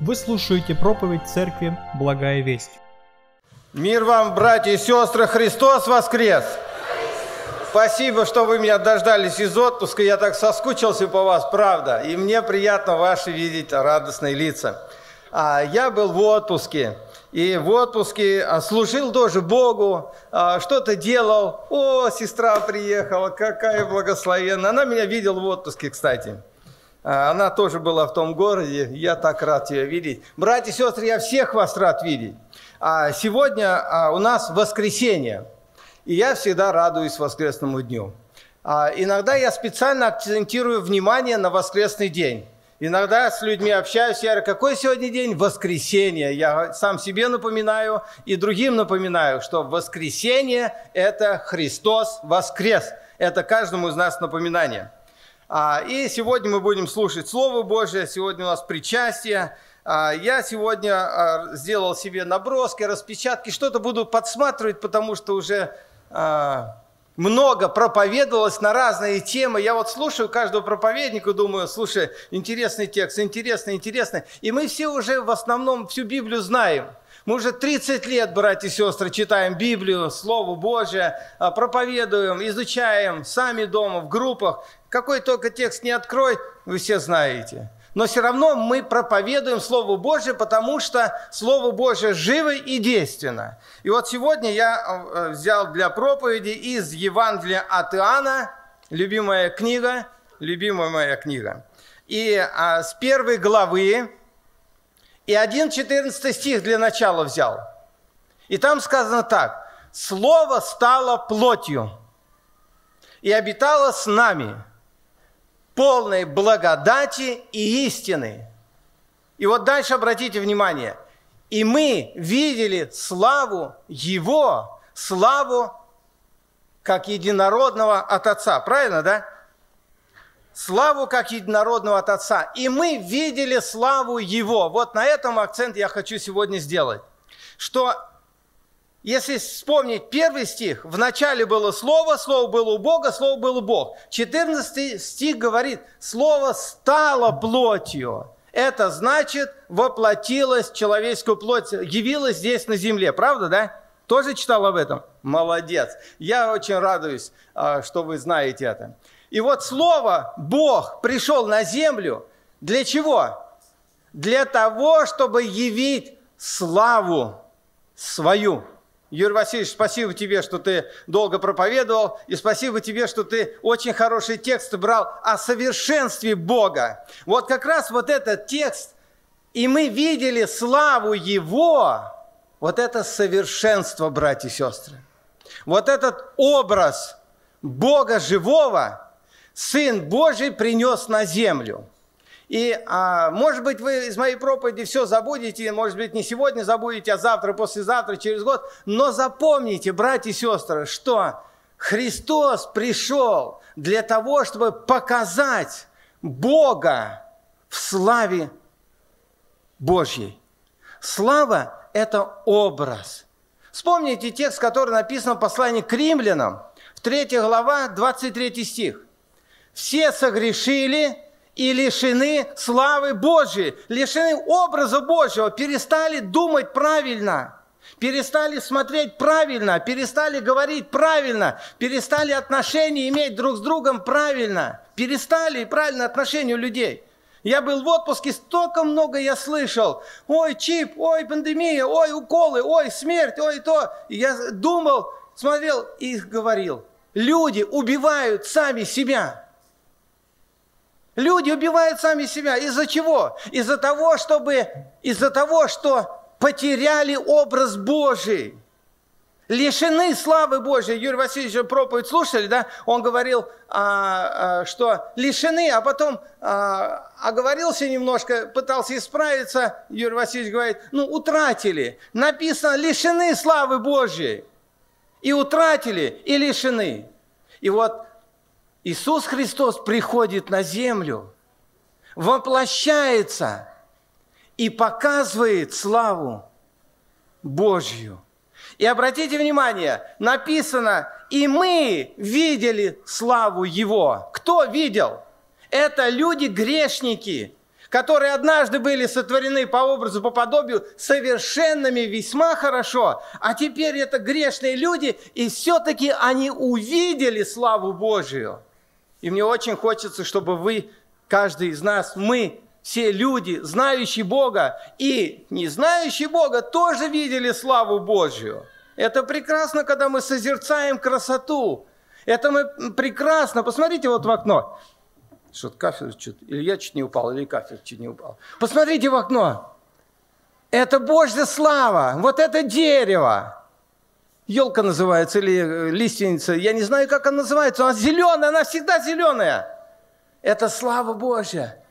Вы слушаете проповедь церкви «Благая весть». Мир вам, братья и сестры, Христос воскрес! Спасибо, что вы меня дождались из отпуска. Я так соскучился по вас, правда. И мне приятно ваши видеть радостные лица. А, я был в отпуске. И в отпуске а, служил тоже Богу, а, что-то делал. О, сестра приехала, какая благословенная. Она меня видела в отпуске, кстати. А, она тоже была в том городе. Я так рад тебя видеть. Братья и сестры, я всех вас рад видеть. А сегодня а, у нас воскресенье. И я всегда радуюсь воскресному дню. Иногда я специально акцентирую внимание на воскресный день. Иногда с людьми общаюсь, я говорю, какой сегодня день? Воскресенье. Я сам себе напоминаю и другим напоминаю, что воскресенье – это Христос воскрес. Это каждому из нас напоминание. А, и сегодня мы будем слушать Слово Божие, сегодня у нас причастие. А, я сегодня а, сделал себе наброски, распечатки, что-то буду подсматривать, потому что уже много проповедовалось на разные темы. Я вот слушаю каждого проповедника, думаю, слушай, интересный текст, интересный, интересный. И мы все уже в основном всю Библию знаем – мы уже 30 лет, братья и сестры, читаем Библию, Слово Божие, проповедуем, изучаем сами дома, в группах. Какой только текст не открой, вы все знаете. Но все равно мы проповедуем Слово Божие, потому что Слово Божие живо и действенно. И вот сегодня я а, взял для проповеди из Евангелия от Иоанна, любимая книга, любимая моя книга. И а, с первой главы, и один 14 стих для начала взял. И там сказано так. «Слово стало плотью и обитало с нами, полной благодати и истины». И вот дальше обратите внимание. «И мы видели славу Его, славу как единородного от Отца». Правильно, да? славу как единородного от Отца. И мы видели славу Его. Вот на этом акцент я хочу сегодня сделать. Что если вспомнить первый стих, в начале было Слово, Слово было у Бога, Слово было Бог. 14 стих говорит, Слово стало плотью. Это значит, воплотилось человеческую плоть, явилось здесь на земле. Правда, да? Тоже читал об этом? Молодец. Я очень радуюсь, а, что вы знаете это. И вот слово Бог пришел на землю для чего? Для того, чтобы явить славу свою. Юрий Васильевич, спасибо тебе, что ты долго проповедовал, и спасибо тебе, что ты очень хороший текст брал о совершенстве Бога. Вот как раз вот этот текст, и мы видели славу Его, вот это совершенство, братья и сестры. Вот этот образ Бога живого – Сын Божий принес на землю. И, а, может быть, вы из моей проповеди все забудете, может быть, не сегодня забудете, а завтра, послезавтра, через год. Но запомните, братья и сестры, что Христос пришел для того, чтобы показать Бога в славе Божьей. Слава – это образ. Вспомните текст, который написан в послании к римлянам, в 3 глава, 23 стих все согрешили и лишены славы Божьей, лишены образа Божьего, перестали думать правильно, перестали смотреть правильно, перестали говорить правильно, перестали отношения иметь друг с другом правильно, перестали правильное отношение у людей. Я был в отпуске, столько много я слышал. Ой, чип, ой, пандемия, ой, уколы, ой, смерть, ой, то. И я думал, смотрел и говорил. Люди убивают сами себя. Люди убивают сами себя. Из-за чего? Из-за того, чтобы, из-за того, что потеряли образ Божий. Лишены славы Божьей. Юрий Васильевич проповедь слушали, да? Он говорил, а, а, что лишены, а потом а, оговорился немножко, пытался исправиться. Юрий Васильевич говорит, ну, утратили. Написано, лишены славы Божьей. И утратили, и лишены. И вот Иисус Христос приходит на землю, воплощается и показывает славу Божью. И обратите внимание, написано, и мы видели славу Его. Кто видел? Это люди-грешники, которые однажды были сотворены по образу, по подобию, совершенными весьма хорошо, а теперь это грешные люди, и все-таки они увидели славу Божию. И мне очень хочется, чтобы вы, каждый из нас, мы, все люди, знающие Бога и не знающие Бога, тоже видели славу Божью. Это прекрасно, когда мы созерцаем красоту. Это мы прекрасно. Посмотрите вот в окно. Что-то кафель, что-то, или я чуть не упал, или кафель чуть не упал. Посмотрите в окно. Это Божья слава. Вот это дерево. Елка называется или э, лиственница. Я не знаю, как она называется. Она зеленая, она всегда зеленая. Это слава Божья.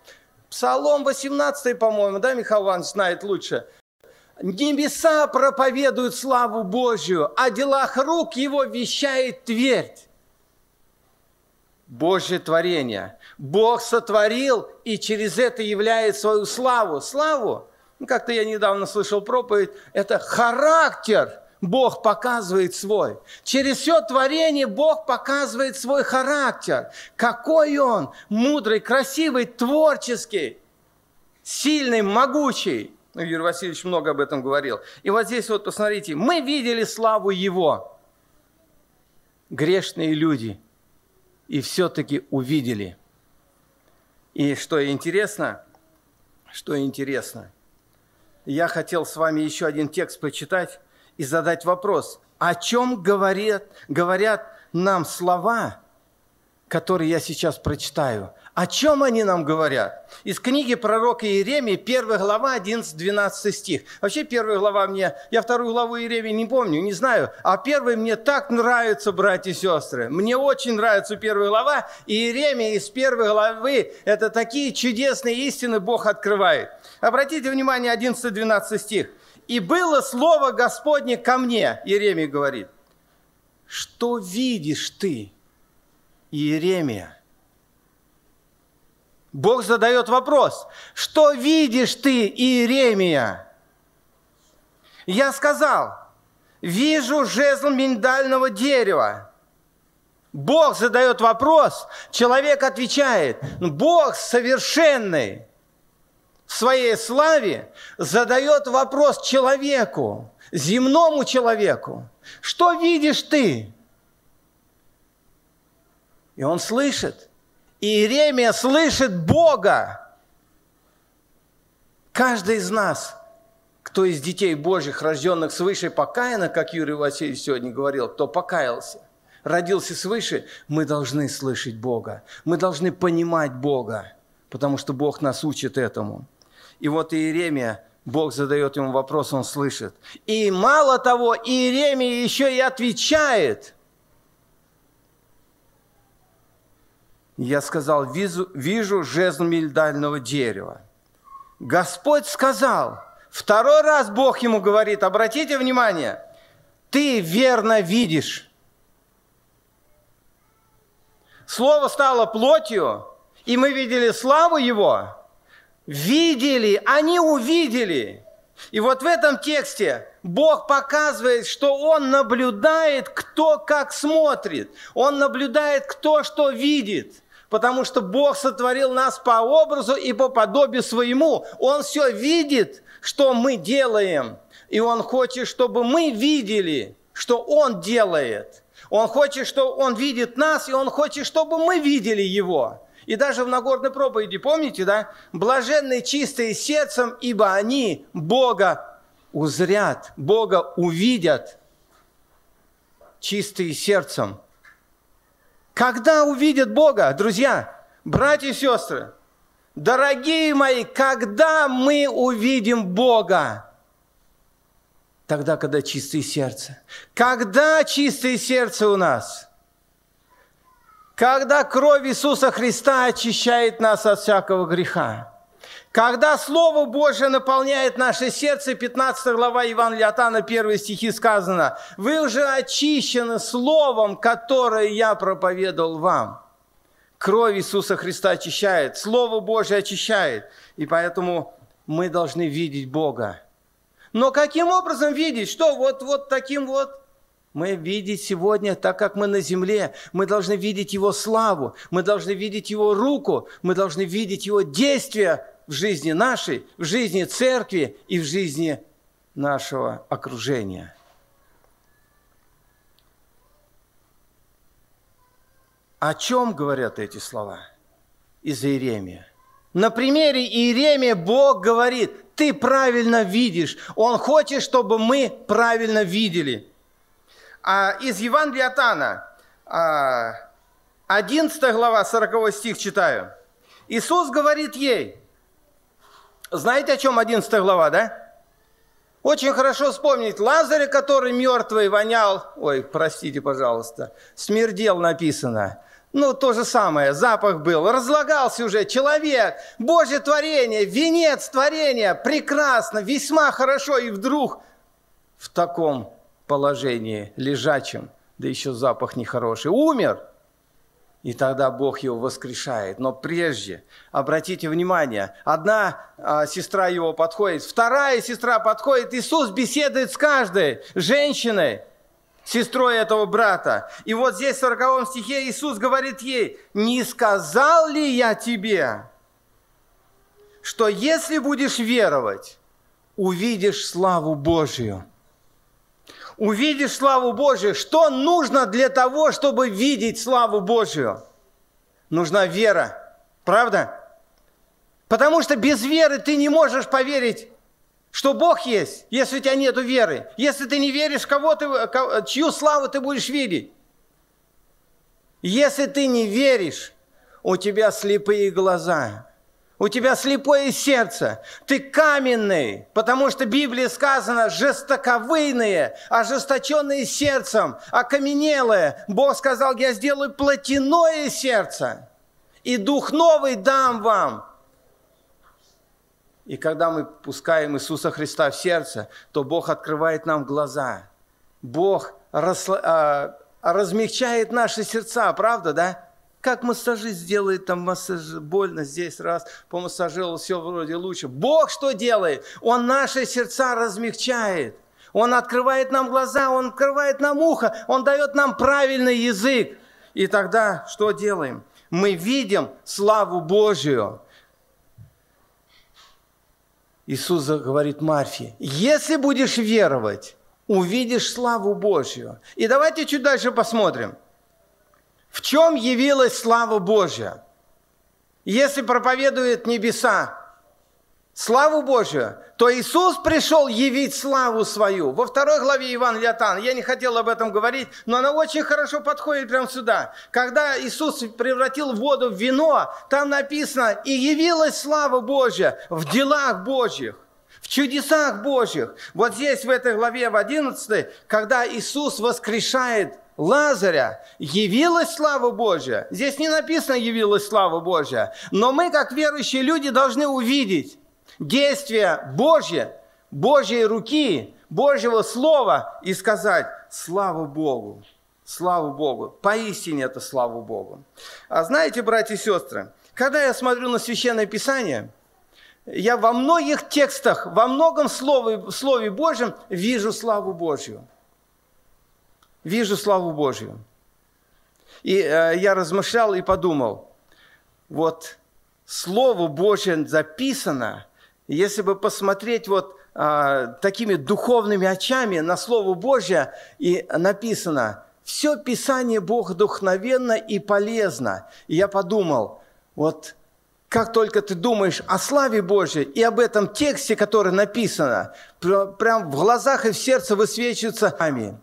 Псалом 18, по-моему, да, Михаил Иванович знает лучше. Небеса проповедуют славу Божью, о делах рук его вещает твердь. Божье творение. Бог сотворил и через это являет свою славу. Славу, ну, как-то я недавно слышал проповедь, это характер Бог показывает свой. Через все творение Бог показывает свой характер. Какой Он мудрый, красивый, творческий, сильный, могучий. Ну, Юрий Васильевич много об этом говорил. И вот здесь вот посмотрите, мы видели славу Его. Грешные люди. И все-таки увидели. И что интересно, что интересно, я хотел с вами еще один текст почитать и задать вопрос, о чем говорят, говорят нам слова, которые я сейчас прочитаю, о чем они нам говорят? Из книги пророка Иеремии, 1 глава, 11-12 стих. Вообще, первая глава мне, я вторую главу Иеремии не помню, не знаю, а первый мне так нравится, братья и сестры. Мне очень нравится первая глава, и Иеремия из первой главы, это такие чудесные истины Бог открывает. Обратите внимание, 11-12 стих. «И было слово Господне ко мне», Иеремия говорит, «что видишь ты, Иеремия?» Бог задает вопрос, что видишь ты, Иеремия? Я сказал, вижу жезл миндального дерева. Бог задает вопрос, человек отвечает, Бог совершенный в своей славе задает вопрос человеку, земному человеку. Что видишь ты? И он слышит. Иеремия слышит Бога. Каждый из нас, кто из детей Божьих, рожденных свыше, покаяно, как Юрий Васильевич сегодня говорил, кто покаялся, родился свыше, мы должны слышать Бога. Мы должны понимать Бога, потому что Бог нас учит этому. И вот Иеремия, Бог задает ему вопрос, он слышит. И мало того, Иеремия еще и отвечает – Я сказал, вижу, вижу жезл мильдального дерева. Господь сказал, второй раз Бог ему говорит, обратите внимание, ты верно видишь. Слово стало плотью, и мы видели славу Его. Видели, они увидели. И вот в этом тексте Бог показывает, что Он наблюдает, кто как смотрит. Он наблюдает, кто что видит – потому что Бог сотворил нас по образу и по подобию своему. Он все видит, что мы делаем, и Он хочет, чтобы мы видели, что Он делает. Он хочет, что Он видит нас, и Он хочет, чтобы мы видели Его. И даже в Нагорной проповеди, помните, да? Блаженные чистые сердцем, ибо они Бога узрят, Бога увидят чистые сердцем. Когда увидят Бога, друзья, братья и сестры, дорогие мои, когда мы увидим Бога? Тогда, когда чистое сердце. Когда чистое сердце у нас? Когда кровь Иисуса Христа очищает нас от всякого греха. Когда Слово Божье наполняет наше сердце, 15 глава Евангелия от Анна, 1 стихи сказано, «Вы уже очищены Словом, которое я проповедовал вам». Кровь Иисуса Христа очищает, Слово Божье очищает, и поэтому мы должны видеть Бога. Но каким образом видеть? Что, вот, вот таким вот? Мы видеть сегодня, так как мы на земле, мы должны видеть Его славу, мы должны видеть Его руку, мы должны видеть Его действия в жизни нашей, в жизни церкви и в жизни нашего окружения. О чем говорят эти слова из Иеремия? На примере Иеремия Бог говорит, ты правильно видишь. Он хочет, чтобы мы правильно видели. А из Евангелия от Анна, 11 а, глава, 40 стих читаю. Иисус говорит ей, знаете, о чем 11 глава, да? Очень хорошо вспомнить. Лазаря, который мертвый вонял, ой, простите, пожалуйста, смердел написано. Ну, то же самое, запах был, разлагался уже человек, Божье творение, венец творения, прекрасно, весьма хорошо, и вдруг в таком положении, лежачем, да еще запах нехороший, умер. И тогда Бог его воскрешает. Но прежде, обратите внимание, одна а, сестра его подходит, вторая сестра подходит, Иисус беседует с каждой женщиной, сестрой этого брата. И вот здесь в 40 стихе Иисус говорит ей, не сказал ли я тебе, что если будешь веровать, увидишь славу Божию. Увидишь славу Божию. Что нужно для того, чтобы видеть славу Божию? Нужна вера. Правда? Потому что без веры ты не можешь поверить что Бог есть, если у тебя нет веры. Если ты не веришь, кого ты, чью славу ты будешь видеть. Если ты не веришь, у тебя слепые глаза, у тебя слепое сердце, ты каменный, потому что в Библии сказано жестоковыйные, ожесточенные сердцем, окаменелые. Бог сказал, я сделаю плотяное сердце, и дух новый дам вам. И когда мы пускаем Иисуса Христа в сердце, то Бог открывает нам глаза. Бог расла... а, размягчает наши сердца, правда, да? Как массажист делает там массаж, больно здесь раз, помассажировал, все вроде лучше. Бог что делает? Он наши сердца размягчает. Он открывает нам глаза, Он открывает нам ухо, Он дает нам правильный язык. И тогда что делаем? Мы видим славу Божию. Иисус говорит Марфе, если будешь веровать, увидишь славу Божью. И давайте чуть дальше посмотрим. В чем явилась слава Божья? Если проповедует небеса, славу Божию, то Иисус пришел явить славу свою. Во второй главе Евангелия от я не хотел об этом говорить, но она очень хорошо подходит прямо сюда. Когда Иисус превратил воду в вино, там написано, и явилась слава Божья в делах Божьих в чудесах Божьих. Вот здесь, в этой главе, в 11, когда Иисус воскрешает Лазаря, явилась слава Божья. Здесь не написано «явилась слава Божья», но мы, как верующие люди, должны увидеть, действие Божье, Божьей руки, Божьего Слова и сказать «Слава Богу». Слава Богу. Поистине это слава Богу. А знаете, братья и сестры, когда я смотрю на Священное Писание, я во многих текстах, во многом слове, слове Божьем вижу славу Божью. Вижу славу Божью. И э, я размышлял и подумал, вот Слово Божье записано – если бы посмотреть вот а, такими духовными очами на Слово Божье, и написано, все Писание Бог вдохновенно и полезно. И я подумал, вот как только ты думаешь о славе Божьей и об этом тексте, который написано, прям в глазах и в сердце высвечивается Аминь.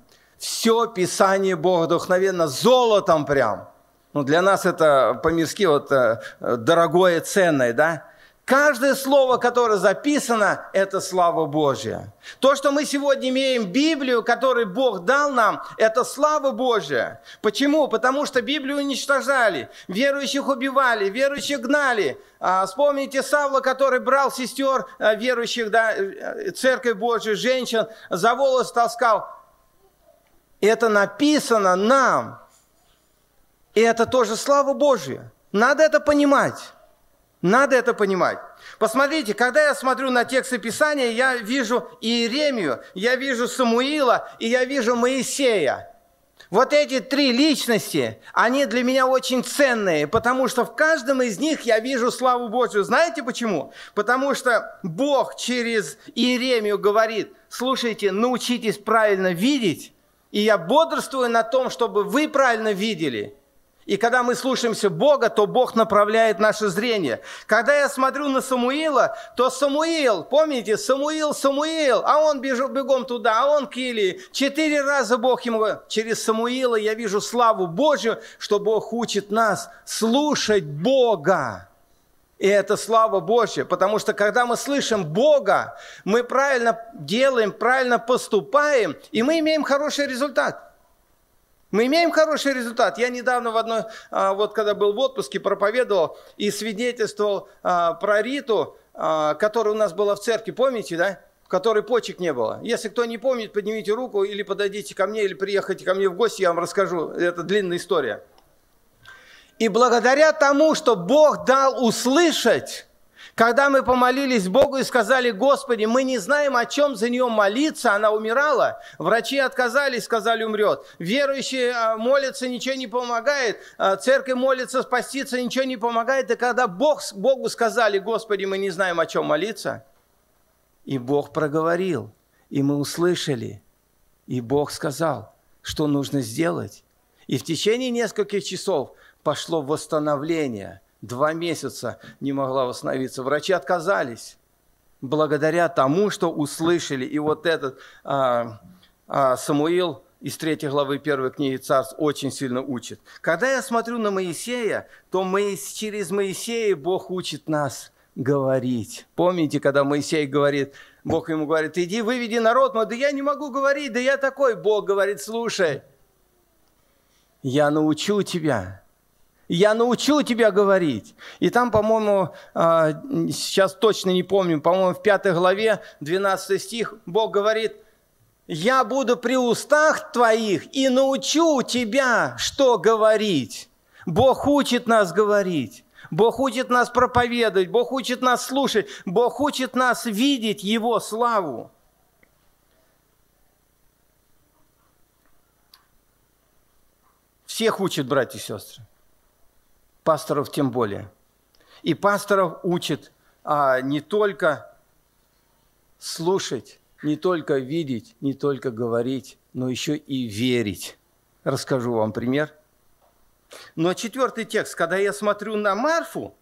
Все Писание Бога вдохновенно, золотом прям. Ну, для нас это по-мирски вот э, дорогое, ценное, да? Каждое слово, которое записано, это слава Божья. То, что мы сегодня имеем Библию, которую Бог дал нам, это слава Божья. Почему? Потому что Библию уничтожали, верующих убивали, верующих гнали. А, вспомните Савла, который брал сестер а, верующих, да, э, церковь Божью, женщин, за волос таскал. Это написано нам. И это тоже слава Божья. Надо это понимать. Надо это понимать. Посмотрите, когда я смотрю на тексты Писания, я вижу Иеремию, я вижу Самуила и я вижу Моисея. Вот эти три личности, они для меня очень ценные, потому что в каждом из них я вижу славу Божью. Знаете почему? Потому что Бог через Иеремию говорит, слушайте, научитесь правильно видеть, и я бодрствую на том, чтобы вы правильно видели – и когда мы слушаемся Бога, то Бог направляет наше зрение. Когда я смотрю на Самуила, то Самуил, помните, Самуил, Самуил, а он бежал бегом туда, а он к Илии. Четыре раза Бог ему говорит, через Самуила я вижу славу Божью, что Бог учит нас слушать Бога. И это слава Божья, потому что когда мы слышим Бога, мы правильно делаем, правильно поступаем, и мы имеем хороший результат. Мы имеем хороший результат. Я недавно в одной, а, вот когда был в отпуске, проповедовал и свидетельствовал а, про Риту, а, которая у нас была в церкви, помните, да? В которой почек не было. Если кто не помнит, поднимите руку или подойдите ко мне, или приехайте ко мне в гости, я вам расскажу. Это длинная история. И благодаря тому, что Бог дал услышать, когда мы помолились Богу и сказали, Господи, мы не знаем, о чем за нее молиться, она умирала. Врачи отказались, сказали, умрет. Верующие а, молятся, ничего не помогает. А, церковь молится, спаститься, ничего не помогает. И когда Бог, Богу сказали, Господи, мы не знаем, о чем молиться, и Бог проговорил, и мы услышали, и Бог сказал, что нужно сделать. И в течение нескольких часов пошло восстановление – два месяца не могла восстановиться. Врачи отказались благодаря тому, что услышали. И вот этот а, а, Самуил из третьей главы первой книги Царств очень сильно учит. Когда я смотрю на Моисея, то Моис, через Моисея Бог учит нас говорить. Помните, когда Моисей говорит, Бог ему говорит, иди выведи народ, но да я не могу говорить, да я такой. Бог говорит, слушай, я научу тебя, я научу тебя говорить. И там, по-моему, а, сейчас точно не помню, по-моему, в пятой главе, 12 стих, Бог говорит, «Я буду при устах твоих и научу тебя, что говорить». Бог учит нас говорить. Бог учит нас проповедовать, Бог учит нас слушать, Бог учит нас видеть Его славу. Всех учит, братья и сестры пасторов тем более. И пасторов учит а, не только слушать, не только видеть, не только говорить, но еще и верить. Расскажу вам пример. Но четвертый текст, когда я смотрю на Марфу,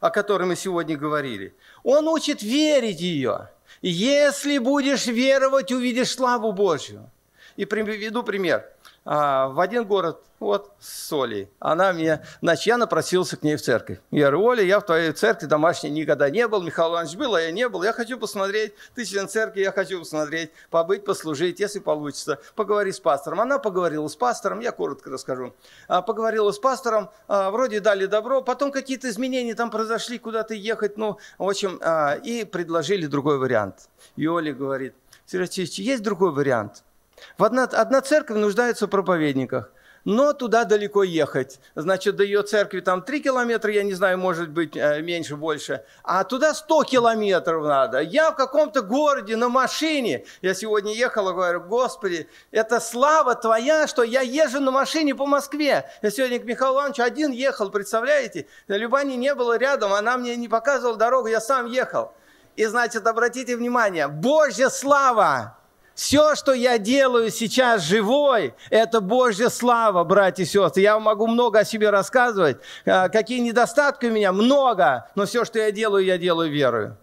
о которой мы сегодня говорили, он учит верить ее. Если будешь веровать, увидишь славу Божью. И приведу пример. А, в один город, вот, с Олей. Она мне, значит, я напросился к ней в церковь. Я говорю, Оля, я в твоей церкви домашней никогда не был. Михаил Иванович был, а я не был. Я хочу посмотреть, ты член церкви, я хочу посмотреть, побыть, послужить, если получится. Поговори с пастором. Она поговорила с пастором, я коротко расскажу. А, поговорила с пастором, а, вроде дали добро, потом какие-то изменения там произошли, куда-то ехать, ну, в общем, и предложили другой вариант. И Оля говорит, Сергей есть другой вариант – в одна, одна церковь нуждается в проповедниках, но туда далеко ехать. Значит, до ее церкви там 3 километра, я не знаю, может быть, э, меньше, больше. А туда 100 километров надо. Я в каком-то городе на машине. Я сегодня ехал и говорю, Господи, это слава Твоя, что я езжу на машине по Москве. Я сегодня к Михаилу Ивановичу один ехал, представляете? Любани не было рядом, она мне не показывала дорогу, я сам ехал. И, значит, обратите внимание, Божья слава! Все, что я делаю сейчас живой, это Божья слава, братья и сестры. Я могу много о себе рассказывать. А, какие недостатки у меня? Много. Но все, что я делаю, я делаю верою.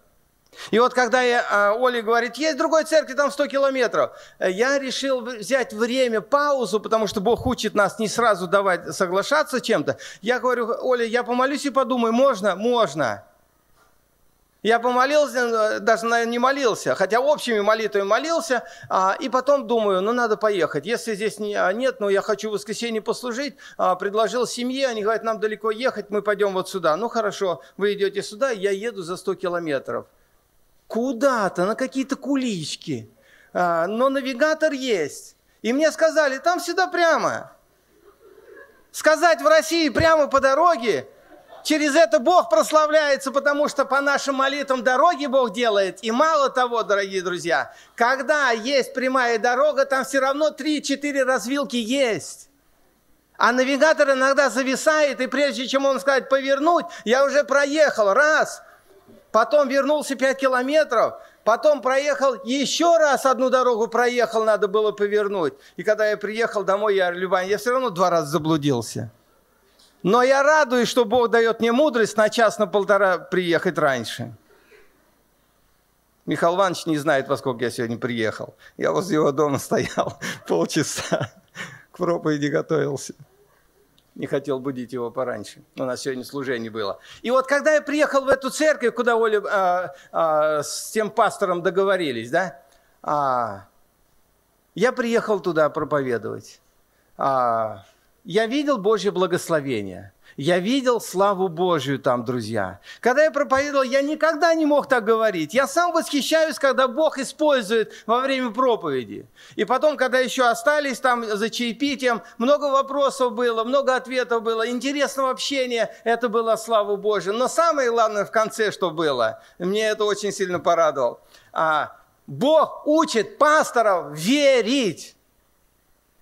И вот когда я, а, Оля говорит, есть другой церкви, там 100 километров, я решил взять время, паузу, потому что Бог учит нас не сразу давать соглашаться чем-то. Я говорю, Оля, я помолюсь и подумаю, можно? Можно. Я помолился, даже, наверное, не молился, хотя общими молитвами молился, а, и потом думаю, ну, надо поехать. Если здесь не, а, нет, но я хочу в воскресенье послужить, а, предложил семье, они говорят, нам далеко ехать, мы пойдем вот сюда. Ну, хорошо, вы идете сюда, я еду за 100 километров. Куда-то, на какие-то кулички. А, но навигатор есть. И мне сказали, там всегда прямо. Сказать в России прямо по дороге – Через это Бог прославляется, потому что по нашим молитвам дороги Бог делает. И мало того, дорогие друзья, когда есть прямая дорога, там все равно 3-4 развилки есть. А навигатор иногда зависает, и прежде чем он сказать повернуть, я уже проехал раз, потом вернулся 5 километров, потом проехал еще раз одну дорогу проехал, надо было повернуть. И когда я приехал домой, я Любань, я все равно два раза заблудился. Но я радуюсь, что Бог дает мне мудрость на час, на полтора приехать раньше. Михаил Иванович не знает, во сколько я сегодня приехал. Я возле его дома стоял полчаса, к проповеди готовился. Не хотел будить его пораньше. У нас сегодня служение было. И вот когда я приехал в эту церковь, куда Оля а, а, с тем пастором договорились, да, а, я приехал туда проповедовать. А, я видел Божье благословение. Я видел славу Божью там, друзья. Когда я проповедовал, я никогда не мог так говорить. Я сам восхищаюсь, когда Бог использует во время проповеди. И потом, когда еще остались там за чаепитием, много вопросов было, много ответов было, интересного общения, это было слава Божью. Но самое главное в конце, что было, мне это очень сильно порадовало. А, Бог учит пасторов верить.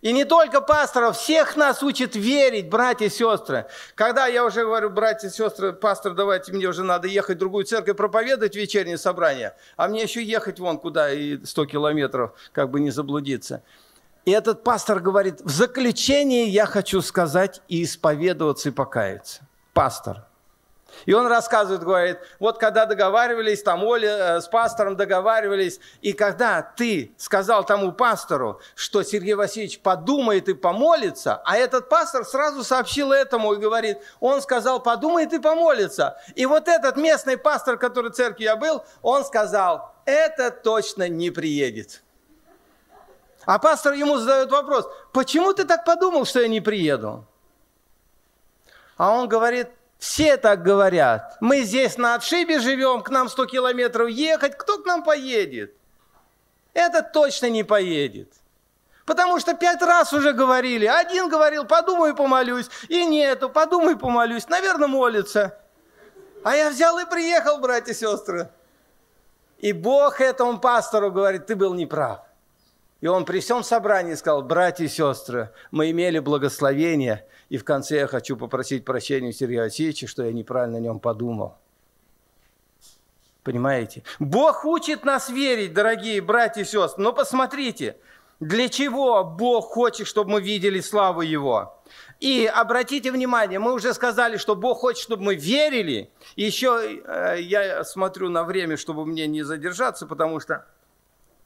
И не только пасторов, всех нас учит верить, братья и сестры. Когда я уже говорю, братья и сестры, пастор, давайте, мне уже надо ехать в другую церковь проповедовать вечернее собрание, а мне еще ехать вон куда, и 100 километров, как бы не заблудиться. И этот пастор говорит, в заключение я хочу сказать и исповедоваться и покаяться. Пастор. И он рассказывает, говорит, вот когда договаривались, там Оля э, с пастором договаривались, и когда ты сказал тому пастору, что Сергей Васильевич подумает и помолится, а этот пастор сразу сообщил этому и говорит, он сказал, подумает и помолится. И вот этот местный пастор, который в церкви я был, он сказал, это точно не приедет. А пастор ему задает вопрос, почему ты так подумал, что я не приеду? А он говорит, все так говорят. Мы здесь на отшибе живем, к нам 100 километров ехать. Кто к нам поедет? Этот точно не поедет. Потому что пять раз уже говорили. Один говорил, подумаю, помолюсь. И нету, подумай, помолюсь. Наверное, молится. А я взял и приехал, братья и сестры. И Бог этому пастору говорит, ты был неправ. И он при всем собрании сказал, братья и сестры, мы имели благословение, и в конце я хочу попросить прощения у Сергея Васильевича, что я неправильно о нем подумал. Понимаете? Бог учит нас верить, дорогие братья и сестры. Но посмотрите, для чего Бог хочет, чтобы мы видели славу Его. И обратите внимание, мы уже сказали, что Бог хочет, чтобы мы верили. еще э, я смотрю на время, чтобы мне не задержаться, потому что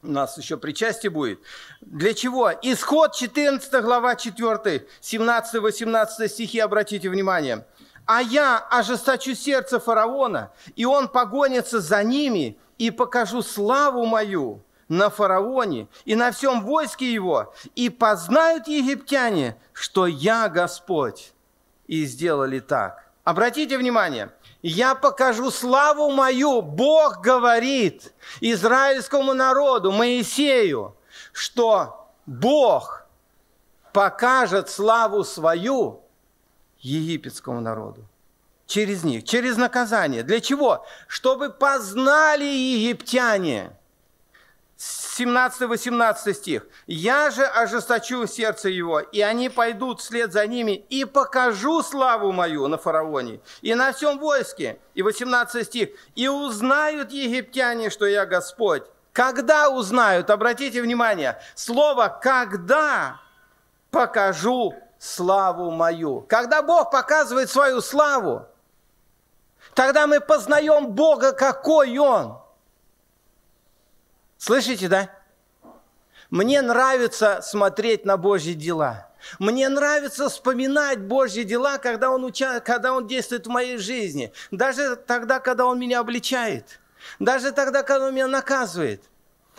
у нас еще причастие будет. Для чего? Исход 14 глава 4, 17-18 стихи, обратите внимание. «А я ожесточу сердце фараона, и он погонится за ними, и покажу славу мою на фараоне и на всем войске его, и познают египтяне, что я Господь». И сделали так. Обратите внимание – я покажу славу мою, Бог говорит израильскому народу, Моисею, что Бог покажет славу свою египетскому народу. Через них, через наказание. Для чего? Чтобы познали египтяне – 17-18 стих. «Я же ожесточу сердце его, и они пойдут вслед за ними, и покажу славу мою на фараоне и на всем войске». И 18 стих. «И узнают египтяне, что я Господь». Когда узнают? Обратите внимание, слово «когда» покажу славу мою. Когда Бог показывает свою славу, тогда мы познаем Бога, какой Он – Слышите, да? Мне нравится смотреть на Божьи дела. Мне нравится вспоминать Божьи дела, когда он, уча... когда он действует в моей жизни. Даже тогда, когда Он меня обличает. Даже тогда, когда Он меня наказывает.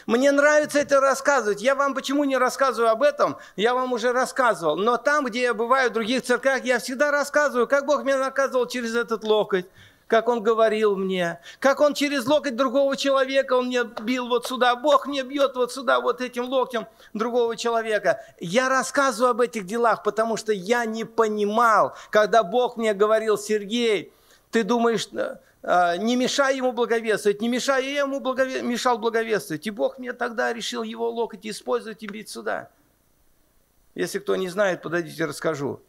Мне нравится это рассказывать. Я вам почему не рассказываю об этом? Я вам уже рассказывал. Но там, где я бываю, в других церквях, я всегда рассказываю, как Бог меня наказывал через этот локоть, как он говорил мне, как он через локоть другого человека, он мне бил вот сюда, Бог мне бьет вот сюда, вот этим локтем другого человека. Я рассказываю об этих делах, потому что я не понимал, когда Бог мне говорил, Сергей, ты думаешь, э, э, не мешай ему благовествовать, не мешай, я ему благове... мешал благовествовать. И Бог мне тогда решил его локоть использовать и бить сюда. Если кто не знает, подойдите, расскажу.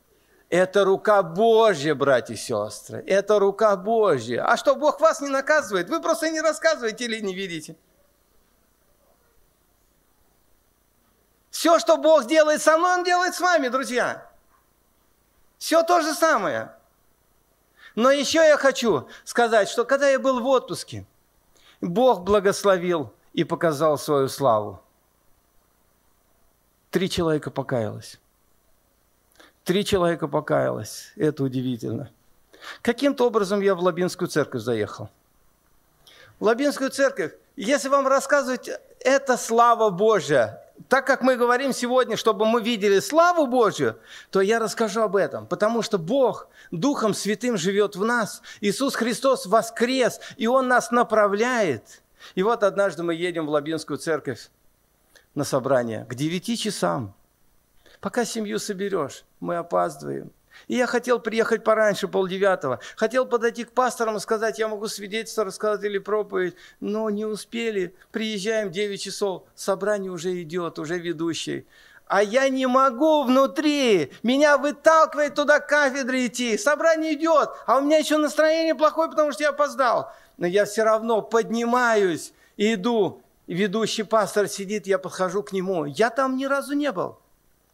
Это рука Божья, братья и сестры. Это рука Божья. А что, Бог вас не наказывает? Вы просто не рассказываете или не видите. Все, что Бог делает со мной, Он делает с вами, друзья. Все то же самое. Но еще я хочу сказать, что когда я был в отпуске, Бог благословил и показал свою славу. Три человека покаялось. Три человека покаялось. Это удивительно. Каким-то образом я в Лабинскую церковь заехал. В Лабинскую церковь, если вам рассказывать, это слава Божья. Так как мы говорим сегодня, чтобы мы видели славу Божью, то я расскажу об этом. Потому что Бог Духом Святым живет в нас. Иисус Христос воскрес, и Он нас направляет. И вот однажды мы едем в Лабинскую церковь на собрание к 9 часам. Пока семью соберешь, мы опаздываем. И я хотел приехать пораньше, полдевятого. Хотел подойти к пасторам и сказать, я могу свидетельство рассказать или проповедь, но не успели. Приезжаем 9 часов, собрание уже идет, уже ведущий. А я не могу внутри. Меня выталкивает туда к кафедре идти. Собрание идет, а у меня еще настроение плохое, потому что я опоздал. Но я все равно поднимаюсь и иду. ведущий пастор сидит, я подхожу к нему. Я там ни разу не был.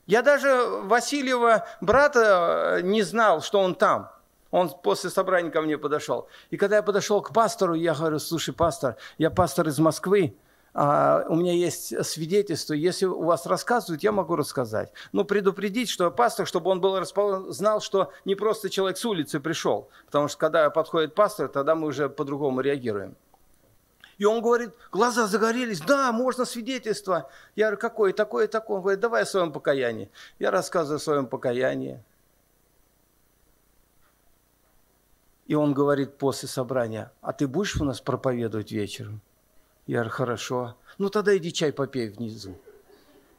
Я даже Васильева брата э, не знал, что он там. Он после собрания ко мне подошел. И когда я подошел к пастору, я говорю, слушай, пастор, я пастор из Москвы, а, у меня есть свидетельство, если у вас рассказывают, я могу рассказать. Но предупредить, что пастор, чтобы он был расположен, знал, что не просто человек с улицы пришел. Потому что когда подходит пастор, тогда мы уже по-другому реагируем. И он говорит, глаза загорелись, да, можно свидетельство. Я говорю, какое, такое, такое. Он говорит, давай о своем покаянии. Я рассказываю о своем покаянии. И он говорит после собрания, а ты будешь у нас проповедовать вечером? Я говорю, хорошо. Ну тогда иди чай попей внизу.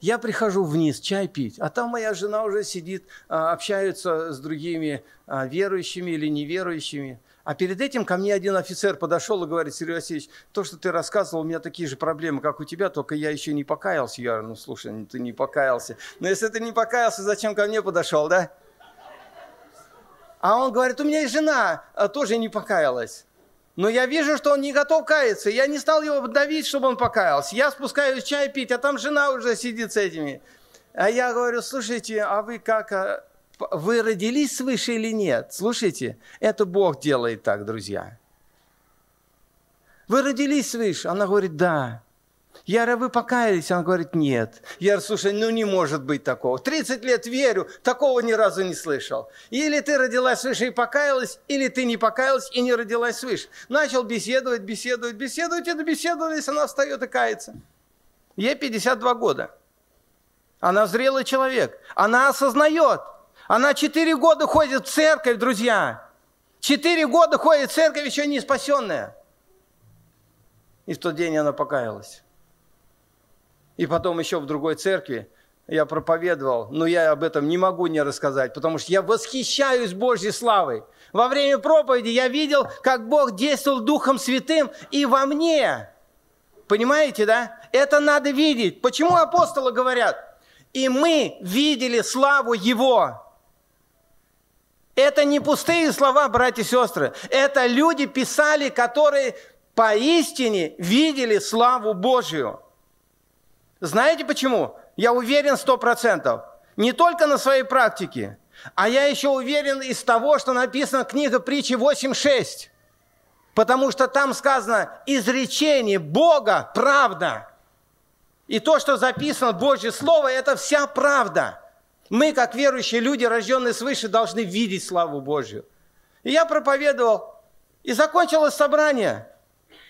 Я прихожу вниз чай пить, а там моя жена уже сидит, а, общается с другими а, верующими или неверующими. А перед этим ко мне один офицер подошел и говорит, Сергей Васильевич, то, что ты рассказывал, у меня такие же проблемы, как у тебя, только я еще не покаялся. Я говорю, ну слушай, ну, ты не покаялся. Но если ты не покаялся, зачем ко мне подошел, да? А он говорит, у меня и жена а, тоже не покаялась. Но я вижу, что он не готов каяться. Я не стал его давить, чтобы он покаялся. Я спускаюсь чай пить, а там жена уже сидит с этими. А я говорю, слушайте, а вы как, а, вы родились свыше или нет? Слушайте, это Бог делает так, друзья. Вы родились свыше? Она говорит, да. Я говорю, вы покаялись? Она говорит, нет. Я говорю, слушай, ну не может быть такого. 30 лет верю, такого ни разу не слышал. Или ты родилась свыше и покаялась, или ты не покаялась и не родилась свыше. Начал беседовать, беседовать, беседовать, и добеседовались, она встает и кается. Ей 52 года. Она зрелый человек. Она осознает – она четыре года ходит в церковь, друзья. Четыре года ходит в церковь, еще не спасенная. И в тот день она покаялась. И потом еще в другой церкви я проповедовал, но я об этом не могу не рассказать, потому что я восхищаюсь Божьей славой. Во время проповеди я видел, как Бог действовал Духом Святым и во мне. Понимаете, да? Это надо видеть. Почему апостолы говорят? И мы видели славу Его. Это не пустые слова, братья и сестры. Это люди писали, которые поистине видели славу Божью. Знаете почему? Я уверен сто процентов. Не только на своей практике, а я еще уверен из того, что написано книга притчи 8.6. Потому что там сказано изречение Бога – правда. И то, что записано Божье Слово, это вся правда. Мы, как верующие люди, рожденные свыше, должны видеть славу Божью. И я проповедовал, и закончилось собрание.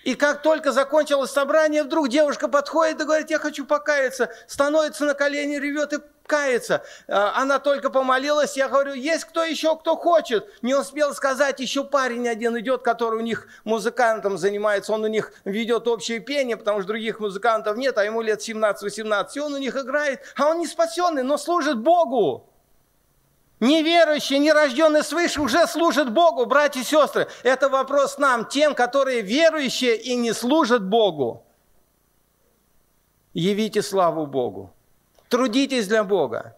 И как только закончилось собрание, вдруг девушка подходит и говорит, я хочу покаяться, становится на колени, ревет и кается. А, она только помолилась, я говорю, есть кто еще, кто хочет. Не успел сказать, еще парень один идет, который у них музыкантом занимается, он у них ведет общее пение, потому что других музыкантов нет, а ему лет 17-18, и он у них играет, а он не спасенный, но служит Богу. Неверующий, нерожденный свыше уже служит Богу, братья и сестры. Это вопрос нам, тем, которые верующие и не служат Богу. Явите славу Богу. Трудитесь для Бога.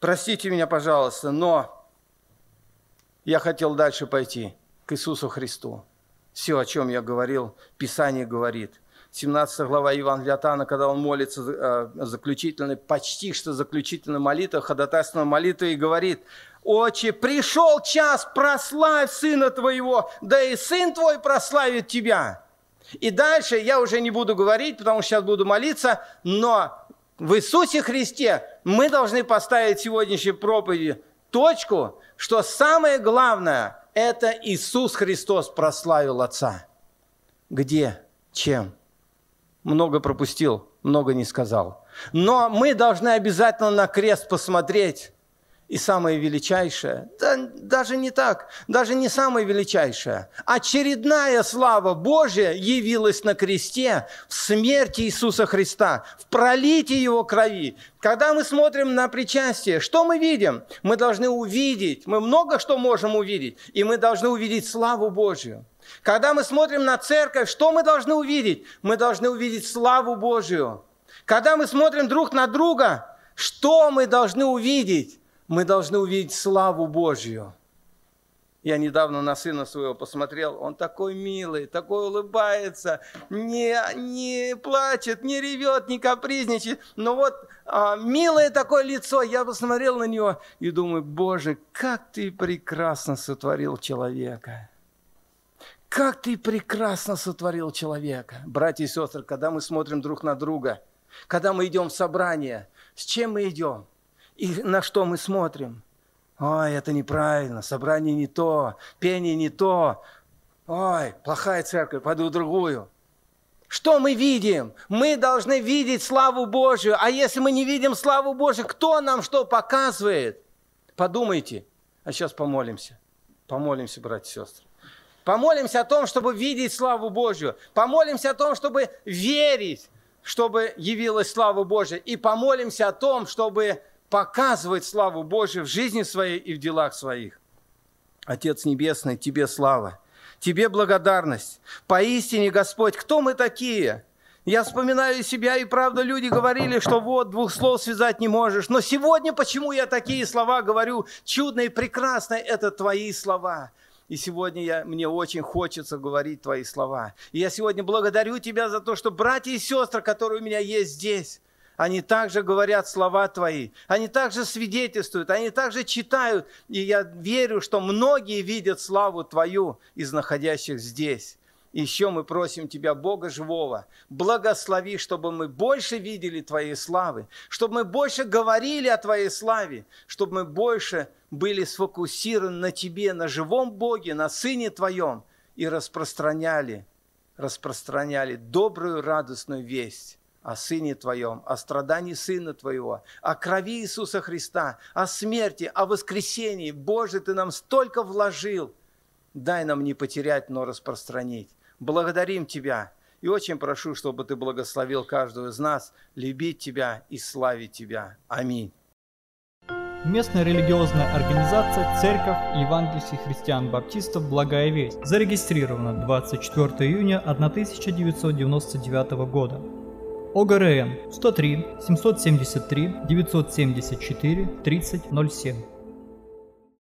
Простите меня, пожалуйста, но я хотел дальше пойти к Иисусу Христу. Все, о чем я говорил, Писание говорит. 17 глава от Иоанна, когда он молится э, заключительной, почти что заключительной молитвой, ходатайственной молитвой, и говорит, «Отче, пришел час, прославь Сына Твоего, да и Сын Твой прославит Тебя». И дальше я уже не буду говорить, потому что сейчас буду молиться, но в Иисусе Христе мы должны поставить в сегодняшней проповеди точку, что самое главное – это Иисус Христос прославил Отца. Где? Чем? много пропустил, много не сказал. Но мы должны обязательно на крест посмотреть. И самое величайшее, да, даже не так, даже не самое величайшее, очередная слава Божия явилась на кресте в смерти Иисуса Христа, в пролитии Его крови. Когда мы смотрим на причастие, что мы видим? Мы должны увидеть, мы много что можем увидеть, и мы должны увидеть славу Божию. Когда мы смотрим на церковь, что мы должны увидеть? Мы должны увидеть славу Божию. Когда мы смотрим друг на друга, что мы должны увидеть? Мы должны увидеть славу Божью. Я недавно на сына своего посмотрел, он такой милый, такой улыбается, не, не плачет, не ревет, не капризничает. Но вот а, милое такое лицо, я посмотрел на него и думаю, Боже, как ты прекрасно сотворил человека. Как ты прекрасно сотворил человека. Братья и сестры, когда мы смотрим друг на друга, когда мы идем в собрание, с чем мы идем? И на что мы смотрим? Ой, это неправильно, собрание не то, пение не то. Ой, плохая церковь, пойду в другую. Что мы видим? Мы должны видеть славу Божью. А если мы не видим славу Божью, кто нам что показывает? Подумайте. А сейчас помолимся. Помолимся, братья и сестры. Помолимся о том, чтобы видеть славу Божью. Помолимся о том, чтобы верить, чтобы явилась слава Божья. И помолимся о том, чтобы показывать славу Божью в жизни своей и в делах своих. Отец Небесный, Тебе слава, Тебе благодарность. Поистине, Господь, кто мы такие? Я вспоминаю себя, и правда люди говорили, что вот, двух слов связать не можешь. Но сегодня почему я такие слова говорю? Чудные, прекрасные, это Твои слова. И сегодня я, мне очень хочется говорить Твои слова. И я сегодня благодарю Тебя за то, что братья и сестры, которые у меня есть здесь, они также говорят слова Твои, они также свидетельствуют, они также читают. И я верю, что многие видят славу Твою из находящих здесь. еще мы просим Тебя, Бога Живого, благослови, чтобы мы больше видели Твоей славы, чтобы мы больше говорили о Твоей славе, чтобы мы больше были сфокусированы на Тебе, на живом Боге, на Сыне Твоем и распространяли, распространяли добрую радостную весть о Сыне Твоем, о страдании Сына Твоего, о крови Иисуса Христа, о смерти, о воскресении. Боже, Ты нам столько вложил. Дай нам не потерять, но распространить. Благодарим Тебя и очень прошу, чтобы Ты благословил каждого из нас любить Тебя и славить Тебя. Аминь. Местная религиозная организация Церковь Евангельских христиан-баптистов «Благая весть» зарегистрирована 24 июня 1999 года. ОГРН 103 773 974 3007